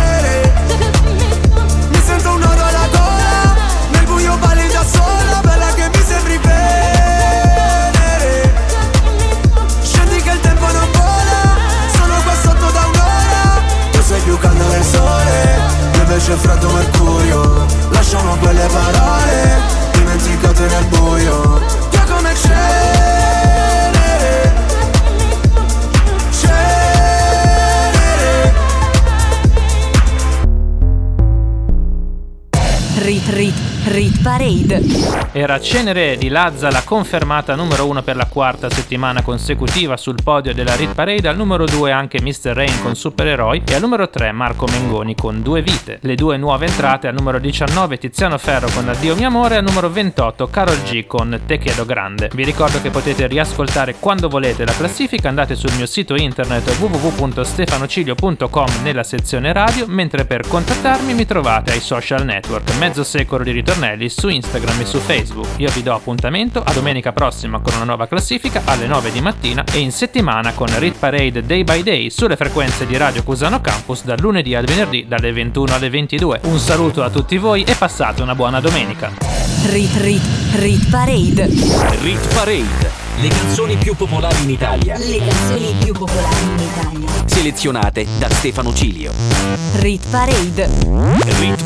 Speaker 20: Da sola, bella che mi sembri venere. Scendi che il tempo non vola, sono qua sotto da un'ora. Tu sei più caldo del sole, io invece freddo mercurio. Lasciamo quelle parole, dimenticate nel buio. Tu come cenere, cenere.
Speaker 2: Rit Rit Rit Parade.
Speaker 1: Era Cenere di Lazza la confermata numero 1 per la quarta settimana consecutiva sul podio della Rit Parade, al numero 2 anche Mr. Rain con Supereroi e al numero 3 Marco Mengoni con Due Vite. Le due nuove entrate al numero 19 Tiziano Ferro con Addio mio amore e al numero 28 Carol G con Te chiedo grande. Vi ricordo che potete riascoltare quando volete la classifica, andate sul mio sito internet www.stefanocilio.com nella sezione radio, mentre per contattarmi mi trovate ai social network Mezzo Secolo di Ritornelli su Instagram e su Facebook. Io vi do appuntamento a domenica prossima con una nuova classifica alle 9 di mattina e in settimana con Rit Parade Day by Day sulle frequenze di Radio Cusano Campus dal lunedì al venerdì dalle 21 alle 22. Un saluto a tutti voi e passate una buona domenica.
Speaker 2: Rit Rit Rit Parade.
Speaker 4: Rit Parade. Le canzoni più popolari in Italia.
Speaker 2: Le canzoni più popolari in Italia.
Speaker 4: Selezionate da Stefano Cilio.
Speaker 2: Rit Parade.
Speaker 4: Rit,